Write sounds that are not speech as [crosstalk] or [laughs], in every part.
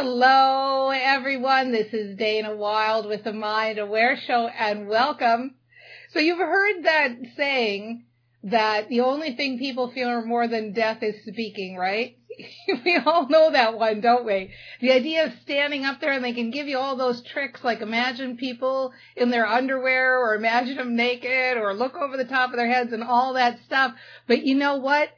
Hello, everyone. This is Dana Wilde with the Mind Aware Show, and welcome. So you've heard that saying that the only thing people fear more than death is speaking, right? [laughs] we all know that one, don't we? The idea of standing up there and they can give you all those tricks, like imagine people in their underwear or imagine them naked or look over the top of their heads and all that stuff. But you know what?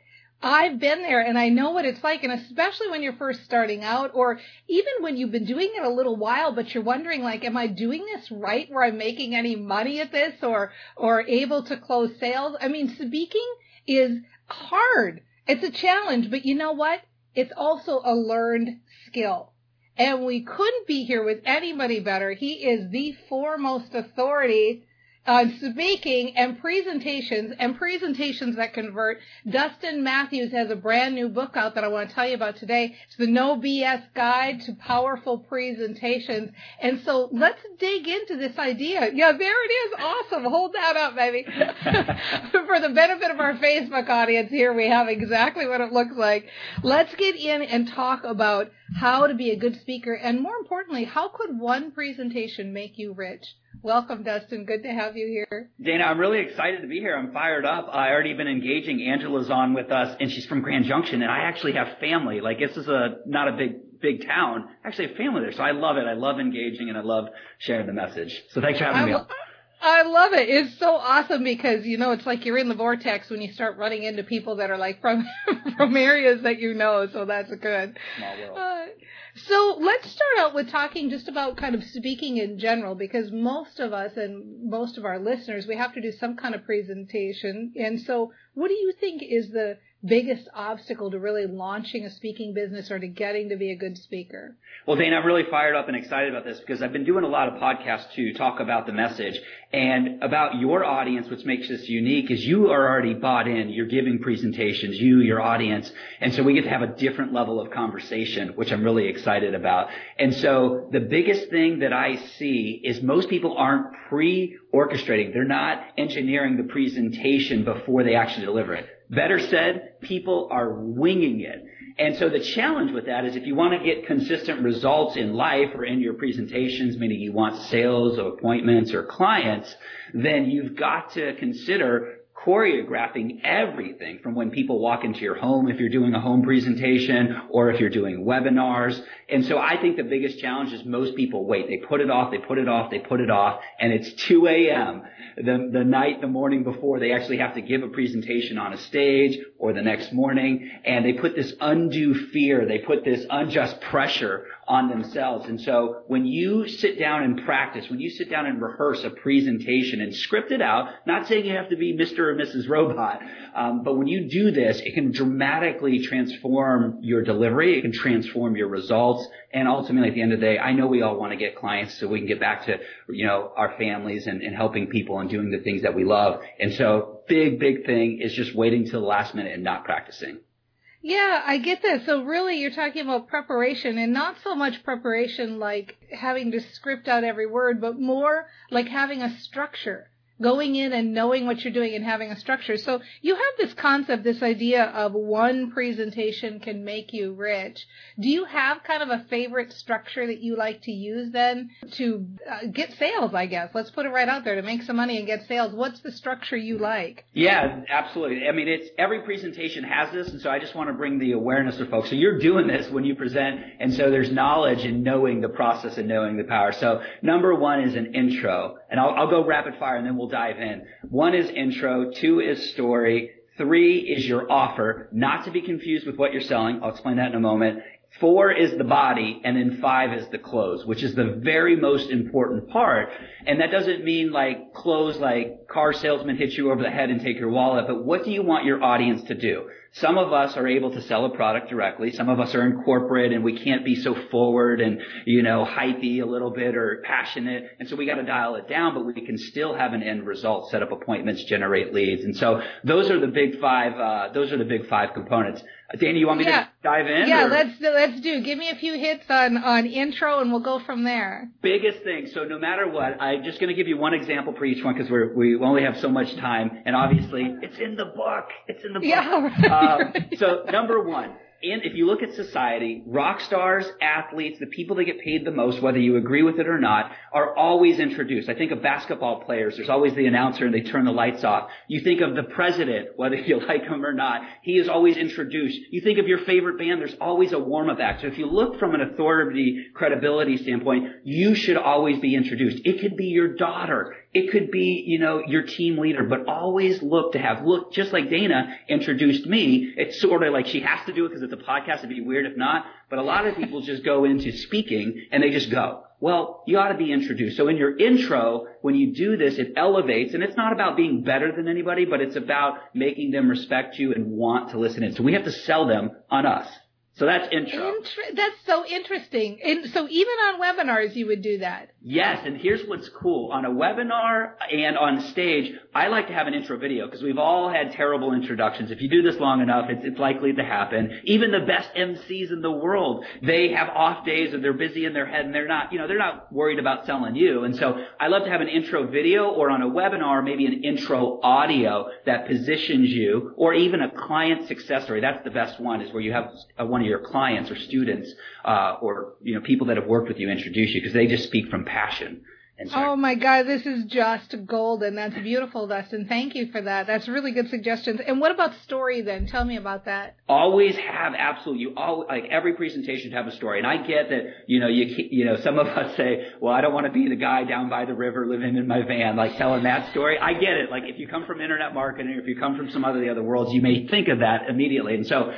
I've been there and I know what it's like. And especially when you're first starting out or even when you've been doing it a little while, but you're wondering like, am I doing this right where I'm making any money at this or, or able to close sales? I mean, speaking is hard. It's a challenge, but you know what? It's also a learned skill. And we couldn't be here with anybody better. He is the foremost authority on speaking and presentations and presentations that convert. Dustin Matthews has a brand new book out that I want to tell you about today. It's the No BS Guide to Powerful Presentations. And so let's dig into this idea. Yeah, there it is. Awesome. Hold that up, baby. [laughs] For the benefit of our Facebook audience here, we have exactly what it looks like. Let's get in and talk about how to be a good speaker and more importantly, how could one presentation make you rich? Welcome, Dustin. Good to have you here. Dana, I'm really excited to be here. I'm fired up. I already been engaging. Angela's on with us, and she's from Grand Junction, and I actually have family. Like this is a not a big big town. I actually have family there, so I love it. I love engaging, and I love sharing the message. So thanks for having I me. I love it. It's so awesome because you know it's like you're in the vortex when you start running into people that are like from [laughs] from areas that you know. So that's good. Uh, so let's start out with talking just about kind of speaking in general because most of us and most of our listeners we have to do some kind of presentation. And so, what do you think is the biggest obstacle to really launching a speaking business or to getting to be a good speaker? Well, Dana, I'm really fired up and excited about this because I've been doing a lot of podcasts to talk about the message and about your audience. What makes this unique is you are already bought in. You're giving presentations, you, your audience. And so we get to have a different level of conversation, which I'm really excited about. And so the biggest thing that I see is most people aren't pre-orchestrating. They're not engineering the presentation before they actually deliver it. Better said, people are winging it. And so the challenge with that is if you want to get consistent results in life or in your presentations, meaning you want sales or appointments or clients, then you've got to consider choreographing everything from when people walk into your home if you're doing a home presentation or if you're doing webinars. And so I think the biggest challenge is most people wait. They put it off, they put it off, they put it off, and it's 2 a.m. The, the night, the morning before they actually have to give a presentation on a stage or the next morning, and they put this undue fear, they put this unjust pressure on themselves. And so when you sit down and practice, when you sit down and rehearse a presentation and script it out, not saying you have to be Mr. or Mrs. Robot, um, but when you do this, it can dramatically transform your delivery. It can transform your results. And ultimately, at the end of the day, I know we all want to get clients so we can get back to, you know, our families and, and helping people and doing the things that we love. And so big, big thing is just waiting till the last minute and not practicing. Yeah, I get that. So really you're talking about preparation and not so much preparation like having to script out every word, but more like having a structure going in and knowing what you're doing and having a structure. So you have this concept, this idea of one presentation can make you rich. Do you have kind of a favorite structure that you like to use then to uh, get sales, I guess? Let's put it right out there to make some money and get sales. What's the structure you like? Yeah, absolutely. I mean, it's every presentation has this, and so I just want to bring the awareness to folks. So you're doing this when you present, and so there's knowledge in knowing the process and knowing the power. So number one is an intro, and I'll, I'll go rapid fire, and then we'll dive in. One is intro, two is story, Three is your offer, not to be confused with what you're selling. I'll explain that in a moment. Four is the body, and then five is the close, which is the very most important part. And that doesn't mean like close, like car salesman hits you over the head and take your wallet, but what do you want your audience to do? Some of us are able to sell a product directly. Some of us are in corporate and we can't be so forward and, you know, hypey a little bit or passionate. And so we got to dial it down, but we can still have an end result, set up appointments, generate leads. And so those are the big five, uh, those are the big five components. Danny, you want me Yeah. to dive in? Yeah, or- let's let's do. Give me a few hits on on intro, and we'll go from there. biggest thing. So no matter what, I'm just going to give you one example for each one because we we only have so much time, and obviously it's in the book. It's in the book. Yeah, Um, right. so number one, in, if you look at society, rock stars, athletes, the people that get paid the most, whether you agree with it or not, are always introduced. I think of basketball players. There's always the announcer and they turn the lights off. You think of the president, [laughs] whether you like him or not, he is always introduced. You think of your favorite band, there's always a warm-up act. So if you look from an authority, credibility standpoint, you should always be introduced. It could be your daughter. It could be, you know, your team leader, but always look to have, look, just like Dana introduced me, it's sort of like she has to do it because it's a podcast. It'd be weird if not. But a lot of people just go into speaking and they just go. Well, you ought to be introduced. So in your intro, when you do this, it elevates, and it's not about being better than anybody, but it's about making them respect you and want to listen in. So we have to sell them on us. So that's intro. Inter- that's so interesting. And so even on webinars, you would do that. Yes, and here's what's cool. On a webinar and on stage, I like to have an intro video because we've all had terrible introductions. If you do this long enough, it's, it's likely to happen. Even the best MCs in the world, they have off days or they're busy in their head and they're not, you know, they're not worried about selling you. And so I love to have an intro video or on a webinar, maybe an intro audio that positions you or even a client success story. That's the best one is where you have uh, one of your clients or students, uh, or, you know, people that have worked with you introduce you because they just speak from passion. So Oh my God, this is just golden. That's beautiful, Dustin. Thank you for that. That's really good suggestions. And what about story then? Tell me about that. always have absolutely you all like every presentation should have a story and i get that you know you you know some of us say well i don't want to be the guy down by the river living in my van like telling that story i get it like if you come from internet marketing or if you come from some other the other worlds you may think of that immediately and so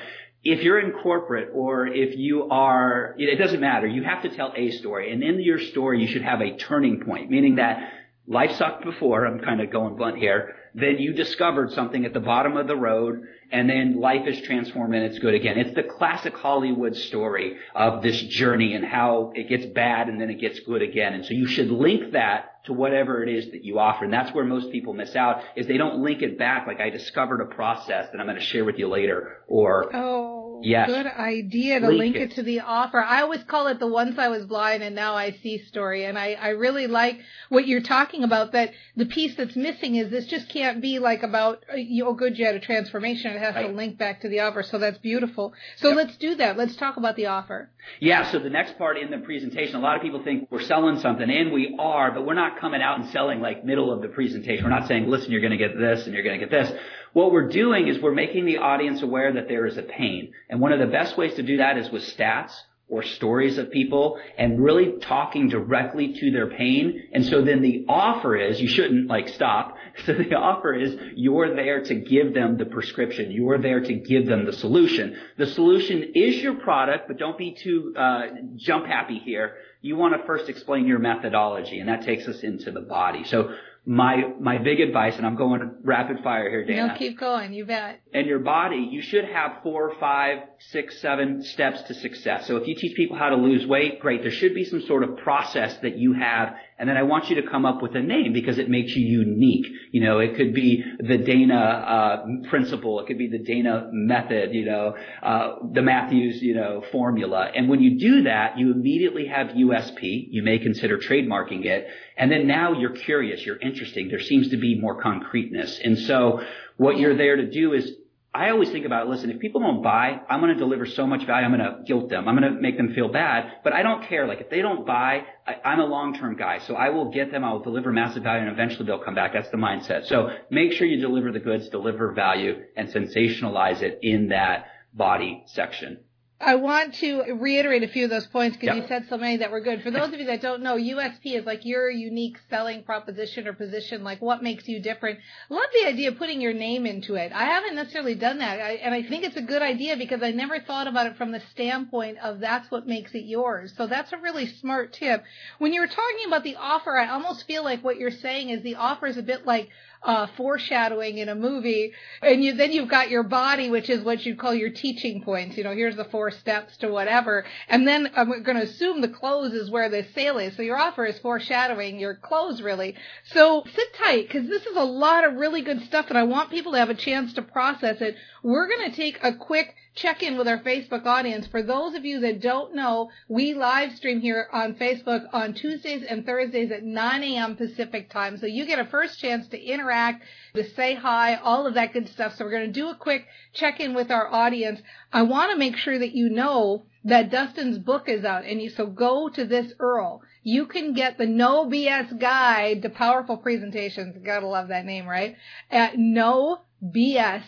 if you're in corporate or if you are, it doesn't matter. You have to tell a story. And in your story, you should have a turning point, meaning that life sucked before. I'm kind of going blunt here. Then you discovered something at the bottom of the road and then life is transformed and it's good again. It's the classic Hollywood story of this journey and how it gets bad and then it gets good again. And so you should link that to whatever it is that you offer. And that's where most people miss out is they don't link it back like I discovered a process that I'm going to share with you later or Oh, Yes. good idea to Link link it. it to the offer. I always call it the once I was blind and now I see story. And I, I really like what you're talking about that the piece that's missing is this just can't be like about, uh, oh good, you had a transformation. It has to link back to the offer. So that's beautiful. So Yep. let's do that. Let's talk about the offer. Yeah, so the next part in the presentation, a lot of people think we're selling something, and we are, but we're not coming out and selling like middle of the presentation. We're not saying, listen, you're going to get this and you're going to get this. What we're doing is we're making the audience aware that there is a pain. And one of the best ways to do that is with stats or stories of people and really talking directly to their pain. And so then the offer is, you shouldn't like stop. [laughs] So the offer is you're there to give them the prescription. You're there to give them the solution. The solution is your product, but don't be too uh, jump happy here. You want to first explain your methodology, and that takes us into the body. So my my big advice, and I'm going rapid fire here, Dana No, keep going. You bet. and your body, you should have four, five, six, seven steps to success. So if you teach people how to lose weight, great. There should be some sort of process that you have And then I want you to come up with a name because it makes you unique. You know, it could be the Dana uh, principle. It could be the Dana method. You know, uh, the Matthews you know formula. And when you do that, you immediately have USP. You may consider trademarking it. And then now you're curious. You're interesting. There seems to be more concreteness. And so what you're there to do is I always think about, listen, if people don't buy, I'm going to deliver so much value. I'm going to guilt them. I'm going to make them feel bad, but I don't care. Like if they don't buy, I, I'm a long-term guy. So I will get them. I will deliver massive value and eventually they'll come back. That's the mindset. So make sure you deliver the goods, deliver value and sensationalize it in that body section. I want to reiterate a few of those points because Yep. you said so many that were good. For those of you that don't know, USP is like your unique selling proposition or position, like what makes you different. Love the idea of putting your name into it. I haven't necessarily done that, I, and I think it's a good idea because I never thought about it from the standpoint of that's what makes it yours. So that's a really smart tip. When you were talking about the offer, I almost feel like what you're saying is the offer is a bit like uh, foreshadowing in a movie, and you then you've got your body, which is what you'd call your teaching points. You know, here's the four steps to whatever, and then I'm going to assume the close is where the sale is. So your offer is foreshadowing your close, really. So sit tight because this is a lot of really good stuff, and I want people to have a chance to process it. We're going to take a quick check in with our Facebook audience. For those of you that don't know, we live stream here on Facebook on Tuesdays and Thursdays at 9 a.m. Pacific time. So you get a first chance to interact, to say hi, all of that good stuff. So we're going to do a quick check in with our audience. I want to make sure that you know that Dustin's book is out and you, so go to this URL. You can get the no BS guide to powerful presentations. Gotta love that name, right? At no BS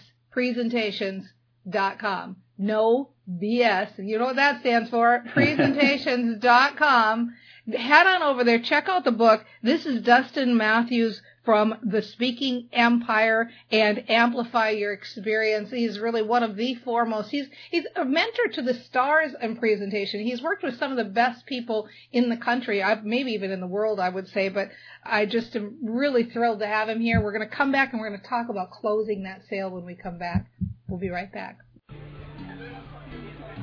presentations.com. No BS. You know what that stands for? [laughs] Presentations.com. Head on over there. Check out the book. This is Dustin Matthews from the Speaking Empire and Amplify Your Experience. He's really one of the foremost. He's, he's a mentor to the stars in presentation. He's worked with some of the best people in the country, maybe even in the world, I would say, but I just am really thrilled to have him here. We're going to come back and we're going to talk about closing that sale when we come back. We'll be right back.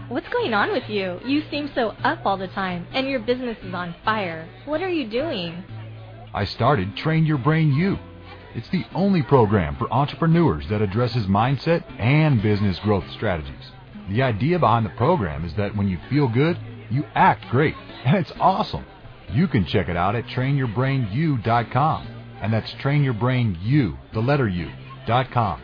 What's going on with you? You seem so up all the time, and your business is on fire. What are you doing? I started Train Your Brain U. It's the only program for entrepreneurs that addresses mindset and business growth strategies. The idea behind the program is that when you feel good, you act great, [laughs] and it's awesome. You can check it out at trainyourbrainu.com, and that's trainyourbrainu, the letter U, dot com.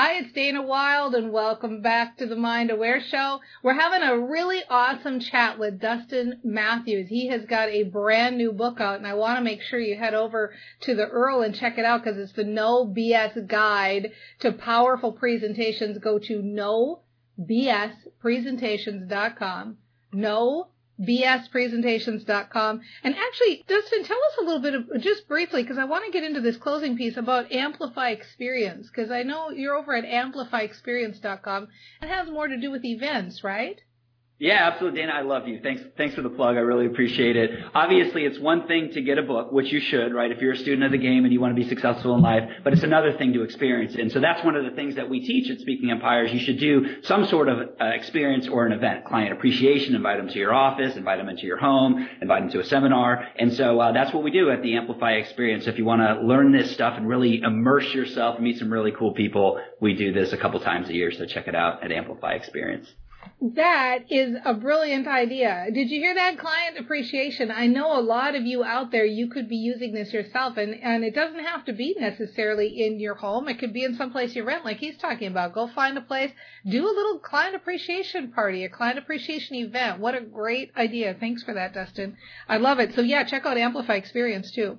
Hi, it's Dana Wilde and welcome back to the Mind Aware Show. We're having a really awesome chat with Dustin Matthews. He has got a brand new book out and I want to make sure you head over to the URL and check it out because it's the No BS Guide to Powerful Presentations. Go to nobspresentations.com. No bspresentations.com. And actually, Dustin, tell us a little bit of, just briefly, because I want to get into this closing piece about Amplify Experience, because I know you're over at amplifyexperience.com. It has more to do with events, right? Yeah, absolutely, Dana. I love you. Thanks, thanks for the plug. I really appreciate it. Obviously, it's one thing to get a book, which you should, right? If you're a student of the game and you want to be successful in life, but it's another thing to experience it. And so that's one of the things that we teach at Speaking Empires. You should do some sort of uh, experience or an event, client appreciation, invite them to your office, invite them into your home, invite them to a seminar. And so uh, that's what we do at the Amplify Experience. If you want to learn this stuff and really immerse yourself and meet some really cool people, we do this a couple times a year. So check it out at Amplify Experience. That is a brilliant idea. Did you hear that client appreciation? I know a lot of you out there, you could be using this yourself and, and it doesn't have to be necessarily in your home. It could be in some place you rent like he's talking about. Go find a place, do a little client appreciation party, a client appreciation event. What a great idea. Thanks for that, Dustin. I love it. So yeah, check out Amplify Experience too.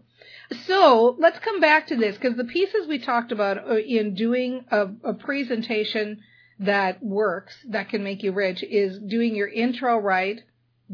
So let's come back to this because the pieces we talked about uh, in doing a, a presentation that works, that can make you rich, is doing your intro right,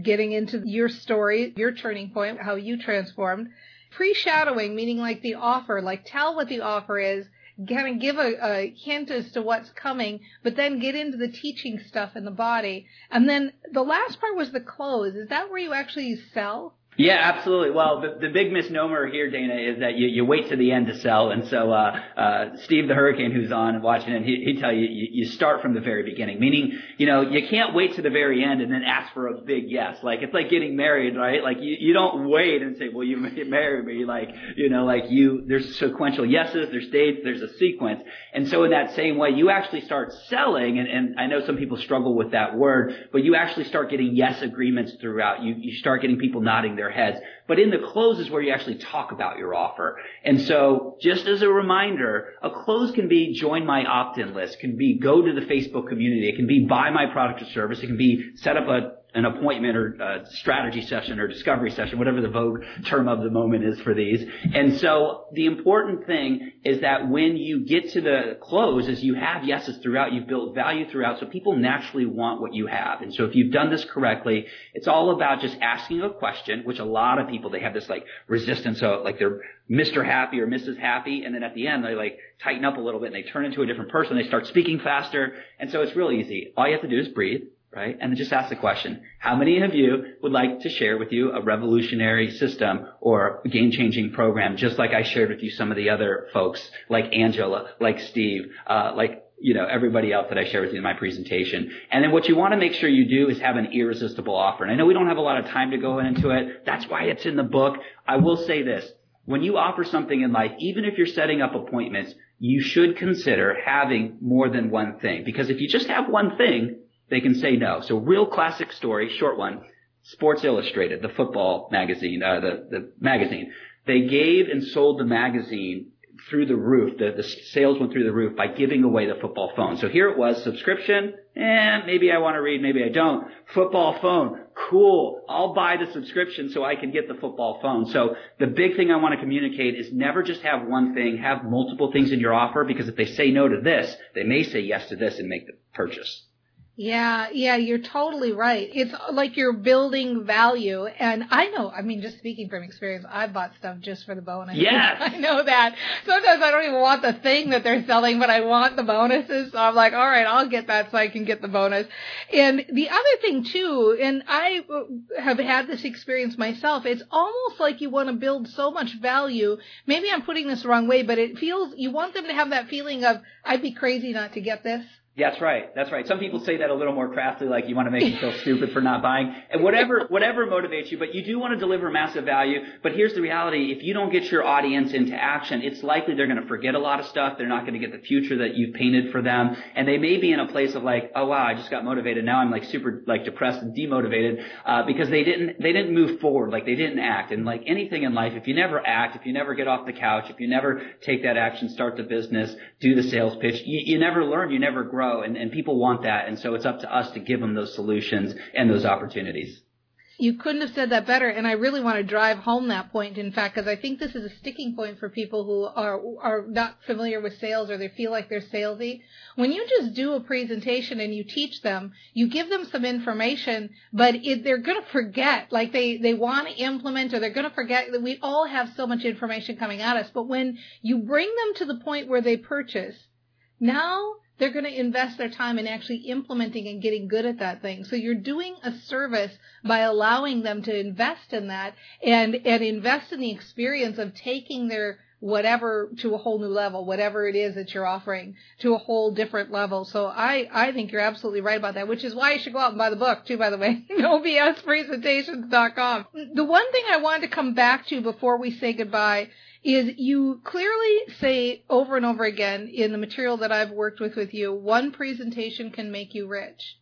getting into your story, your turning point, how you transformed. pre-shadowing, meaning like the offer, like tell what the offer is, kind of give a, a hint as to what's coming, but then get into the teaching stuff in the body. And then the last part was the close. Is that where you actually sell? Yeah, absolutely. Well, the, the big misnomer here, Dana, is that you, you wait to the end to sell. And so, uh, uh, Steve the Hurricane, who's on watching it, he, he'd tell you, you, you start from the very beginning. Meaning, you know, you can't wait to the very end and then ask for a big yes. Like, it's like getting married, right? Like, you, you don't wait and say, well, you marry me. Like, you know, like you, there's sequential yeses, there's dates, there's a sequence. And so in that same way, you actually start selling, and, and I know some people struggle with that word, but you actually start getting yes agreements throughout. You, you start getting people nodding their their heads. But in the close is where you actually talk about your offer. And so just as a reminder, a close can be join my opt-in list, can be go to the Facebook community, it can be buy my product or service, it can be set up a an appointment or a strategy session or discovery session, whatever the vogue term of the moment is for these. And so the important thing is that when you get to the close is you have yeses throughout, you've built value throughout, so people naturally want what you have. And so if you've done this correctly, it's all about just asking a question, which a lot of people, they have this like resistance, so like they're Mr. Happy or Mrs. Happy, and then at the end they like tighten up a little bit and they turn into a different person, they start speaking faster, and so it's real easy. All you have to do is breathe right? And just ask the question, how many of you would like to share with you a revolutionary system or a game-changing program, just like I shared with you some of the other folks, like Angela, like Steve, uh, like you know, everybody else that I share with you in my presentation. And then what you want to make sure you do is have an irresistible offer. And I know we don't have a lot of time to go into it. That's why it's in the book. I will say this. When you offer something in life, even if you're setting up appointments, you should consider having more than one thing. Because if you just have one thing, they can say no. So real classic story, short one. Sports Illustrated, the football magazine, uh, the, the magazine. They gave and sold the magazine through the roof. The, the sales went through the roof by giving away the football phone. So here it was, subscription, eh, maybe I want to read, maybe I don't. Football phone, cool. I'll buy the subscription so I can get the football phone. So the big thing I want to communicate is never just have one thing, have multiple things in your offer because if they say no to this, they may say yes to this and make the purchase. Yeah, yeah, you're totally right. It's like you're building value. And I know, I mean, just speaking from experience, I bought stuff just for the bonus. [laughs] Yes. I know that. Sometimes I don't even want the thing that they're selling, but I want the bonuses. So I'm like, all right, I'll get that so I can get the bonus. And the other thing too, and I uh, have had this experience myself, it's almost like you want to build so much value. Maybe I'm putting this the wrong way, but it feels, you want them to have that feeling of, I'd be crazy not to get this. That's right. That's right. Some people say that a little more craftily, like you want to make them feel [laughs] stupid for not buying, and whatever whatever motivates you. But you do want to deliver massive value. But here's the reality: if you don't get your audience into action, it's likely they're going to forget a lot of stuff. They're not going to get the future that you've painted for them, and they may be in a place of like, oh wow, I just got motivated. Now I'm like super like depressed and demotivated uh, because they didn't they didn't move forward, like they didn't act. And like anything in life, if you never act, if you never get off the couch, if you never take that action, start the business, do the sales pitch, you, you never learn, you never grow, and and people want that. And so it's up to us to give them those solutions and those opportunities. You couldn't have said that better, and I really want to drive home that point. In fact, because I think this is a sticking point for people who are are not familiar with sales or they feel like they're salesy. When you just do a presentation and you teach them, you give them some information, but it, they're going to forget. Like they they want to implement or they're going to forget. that We all have so much information coming at us, but when you bring them to the point where they purchase, now they're going to invest their time in actually implementing and getting good at that thing. So you're doing a service by allowing them to invest in that and, and invest in the experience of taking their whatever to a whole new level, whatever it is that you're offering to a whole different level. So I, I think you're absolutely right about that, which is why you should go out and buy the book too, by the way, [laughs] nobspresentations.com. The one thing I wanted to come back to before we say goodbye is you clearly say over and over again in the material that I've worked with with you, one presentation can make you rich.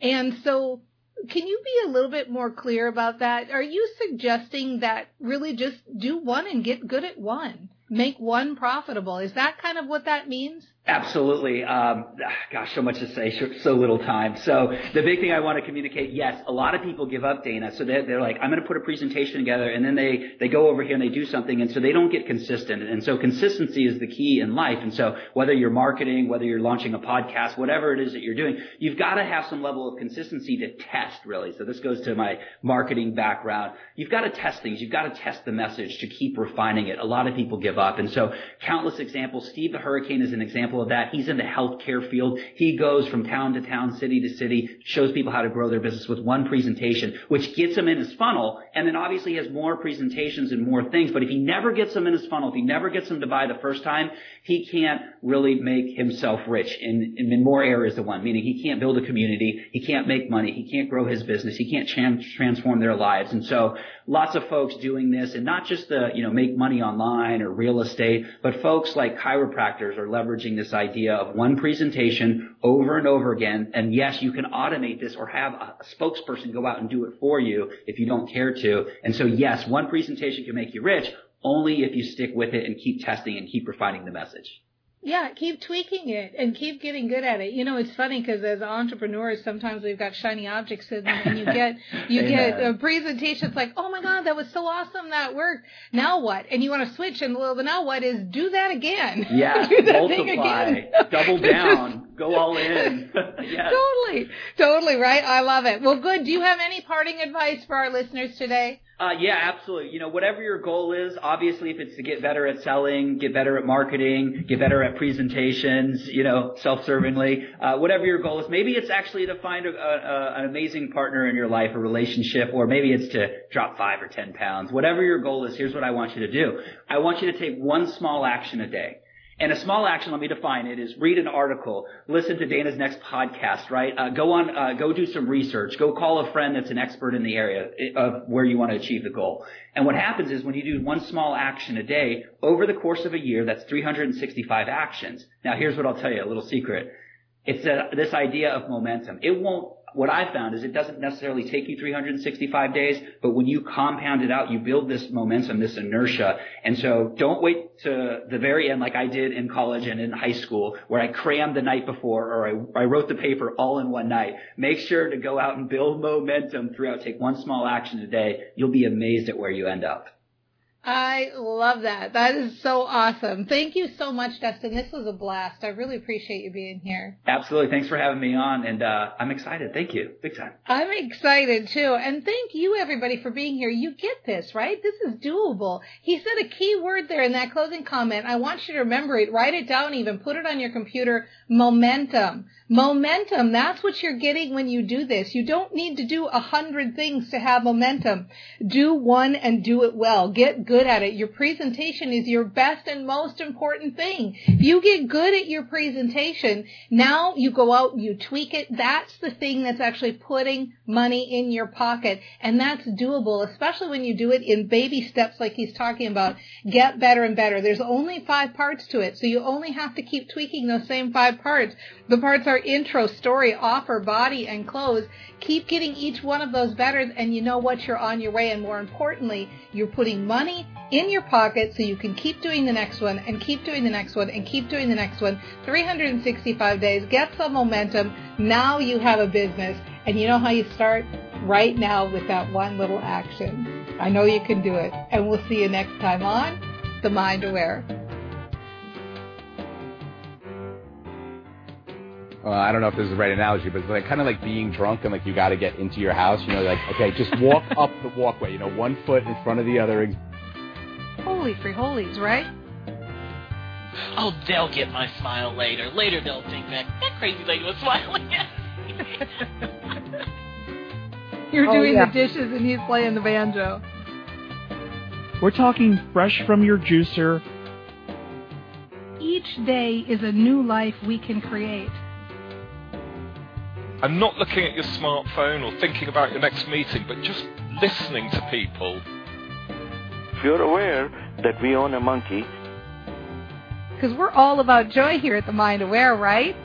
And so can you be a little bit more clear about that? Are you suggesting that really just do one and get good at one? Make one profitable. Is that kind of what that means? Absolutely. Um, gosh, so much to say, so little time. So the big thing I want to communicate, yes, a lot of people give up, Dana. So they're, they're like, I'm going to put a presentation together, and then they they go over here and they do something, and so they don't get consistent. And so consistency is the key in life. And so whether you're marketing, whether you're launching a podcast, whatever it is that you're doing, you've got to have some level of consistency to test, really. So this goes to my marketing background. You've got to test things. You've got to test the message to keep refining it. A lot of people give up, and so countless examples. Steve the Hurricane is an example example of that. He's in the healthcare field. He goes from town to town, city to city, shows people how to grow their business with one presentation, which gets him in his funnel, and then obviously he has more presentations and more things. But if he never gets them in his funnel, if he never gets them to buy the first time, he can't really make himself rich in, in more areas than one, meaning he can't build a community, he can't make money, he can't grow his business, he can't transform their lives. And so lots of folks doing this and not just the, you know, make money online or real estate, but folks like chiropractors are leveraging this idea of one presentation over and over again. And yes, you can automate this or have a spokesperson go out and do it for you if you don't care to. And so yes, one presentation can make you rich only if you stick with it and keep testing and keep refining the message. Yeah, keep tweaking it and keep getting good at it. You know, it's funny because as entrepreneurs, sometimes we've got shiny objects in them and you [laughs] get you get a presentation. It's like, oh my god, that was so awesome, that worked. Now what? And you want to switch, and well, the now what is do that again. [laughs] Yeah, [laughs] do that multiply, again. double down, go all in. yes. Totally, totally right. I love it. Well, good. Do you have any parting advice for our listeners today? Uh, yeah, absolutely. You know, whatever your goal is, obviously if it's to get better at selling, get better at marketing, get better at presentations, you know, self-servingly, uh, whatever your goal is, maybe it's actually to find a, a, an amazing partner in your life, a relationship, or maybe it's to drop five or ten pounds. Whatever your goal is, here's what I want you to do. I want you to take one small action a day. And a small action, let me define it, is read an article, listen to Dana's next podcast, right? Uh, go on, uh, go do some research, go call a friend that's an expert in the area of where you want to achieve the goal. And what happens is when you do one small action a day, over the course of a year, that's 365 actions. Now here's what I'll tell you, a little secret. It's a, this idea of momentum. It won't what I found is it doesn't necessarily take you 365 days, but when you compound it out, you build this momentum, this inertia. And so don't wait to the very end like I did in college and in high school where I crammed the night before or I, I wrote the paper all in one night. Make sure to go out and build momentum throughout. Take one small action a day. You'll be amazed at where you end up. I love that. That is so awesome. Thank you so much, Dustin. This was a blast. I really appreciate you being here. Absolutely. Thanks for having me on, and uh, I'm excited. Thank you. Big time. I'm excited too. And thank you, everybody, for being here. You get this, right? This is doable. He said a key word there in that closing comment. I want you to remember it. Write it down, even put it on your computer. Momentum. Momentum. That's what you're getting when you do this. You don't need to do a hundred things to have momentum. Do one and do it well. Get good at it. Your presentation is your best and most important thing. If you get good at your presentation, now you go out and you tweak it. That's the thing that's actually putting money in your pocket. And that's doable, especially when you do it in baby steps like he's talking about. Get better and better. There's only five parts to it. So you only have to keep tweaking those same five parts. The parts are intro, story, offer, body, and close. Keep getting each one of those better and you know what? You're on your way. And more importantly, you're putting money in your pocket so you can keep doing the next one and keep doing the next one and keep doing the next one. 365 days. Get some momentum. Now you have a business and you know how you start? Right now with that one little action. I know you can do it. And we'll see you next time on The Mind Aware. Uh, I don't know if this is the right analogy, but it's like kind of like being drunk and like you got to get into your house. You know, like okay, just walk up the walkway. You know, one foot in front of the other. Holy free holies, right? Oh, they'll get my smile later. Later they'll think that that crazy lady was smiling at You're oh, doing yeah. the dishes and he's playing the banjo. We're talking fresh from your juicer. Each day is a new life we can create. And not looking at your smartphone or thinking about your next meeting, but just listening to people. If you're aware that we own a monkey, Because we're all about joy here at the Mind Aware, right?